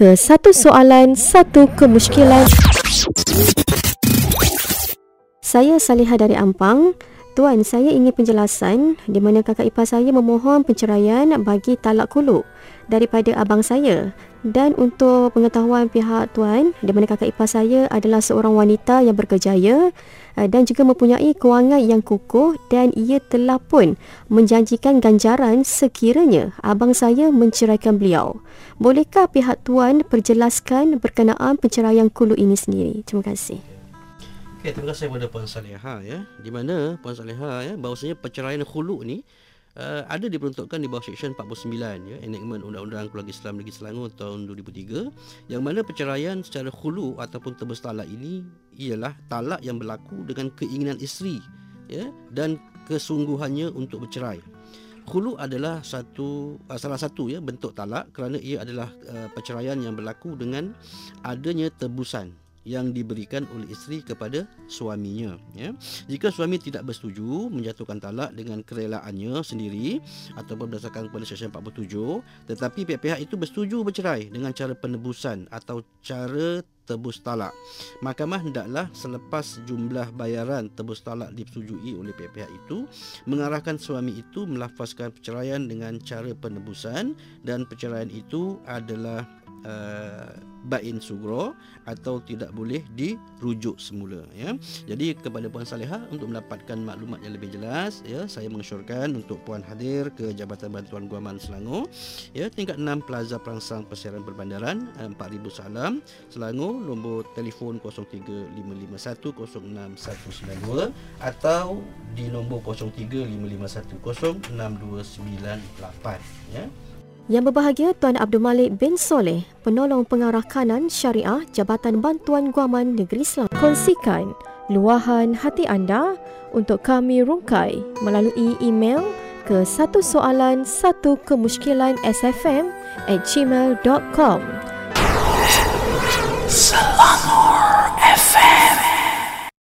ke satu soalan satu kemusykilan. Saya Salihah dari Ampang. Tuan, saya ingin penjelasan di mana kakak ipar saya memohon penceraian bagi talak kuluk daripada abang saya. Dan untuk pengetahuan pihak tuan, di mana kakak ipar saya adalah seorang wanita yang berkejaya eh, dan juga mempunyai kewangan yang kukuh dan ia telah pun menjanjikan ganjaran sekiranya abang saya menceraikan beliau. Bolehkah pihak tuan perjelaskan berkenaan penceraian kuluk ini sendiri? Terima kasih. Okay, terima kasih kepada Puan Saleha ya. Di mana Puan Saleha ya bahawasanya perceraian khulu ni uh, ada diperuntukkan di bawah Seksyen 49 ya Enactment Undang-Undang Keluarga Islam Negeri Selangor tahun 2003 yang mana perceraian secara khulu ataupun tebus talak ini ialah talak yang berlaku dengan keinginan isteri ya dan kesungguhannya untuk bercerai. Khulu adalah satu uh, salah satu ya bentuk talak kerana ia adalah uh, perceraian yang berlaku dengan adanya tebusan yang diberikan oleh isteri kepada suaminya ya jika suami tidak bersetuju menjatuhkan talak dengan kerelaannya sendiri ataupun berdasarkan kepada seksyen 47 tetapi pihak-pihak itu bersetuju bercerai dengan cara penebusan atau cara tebus talak. Mahkamah hendaklah selepas jumlah bayaran tebus talak disetujui oleh pihak-pihak itu mengarahkan suami itu melafazkan perceraian dengan cara penebusan dan perceraian itu adalah uh, bain sugro atau tidak boleh dirujuk semula ya. Jadi kepada puan Saleha untuk mendapatkan maklumat yang lebih jelas ya saya mengesyorkan untuk puan hadir ke Jabatan Bantuan Guaman Selangor ya tingkat 6 Plaza Perangsang Persiaran Perbandaran 4000 Salam Selangor nombor telefon 0355106192 atau di nombor 0355106298 ya. Yang berbahagia Tuan Abdul Malik bin Soleh, penolong pengarah kanan syariah Jabatan Bantuan Guaman Negeri Islam. Kongsikan luahan hati anda untuk kami rungkai melalui email ke satu soalan satu kemusykilan sfm at gmail.com.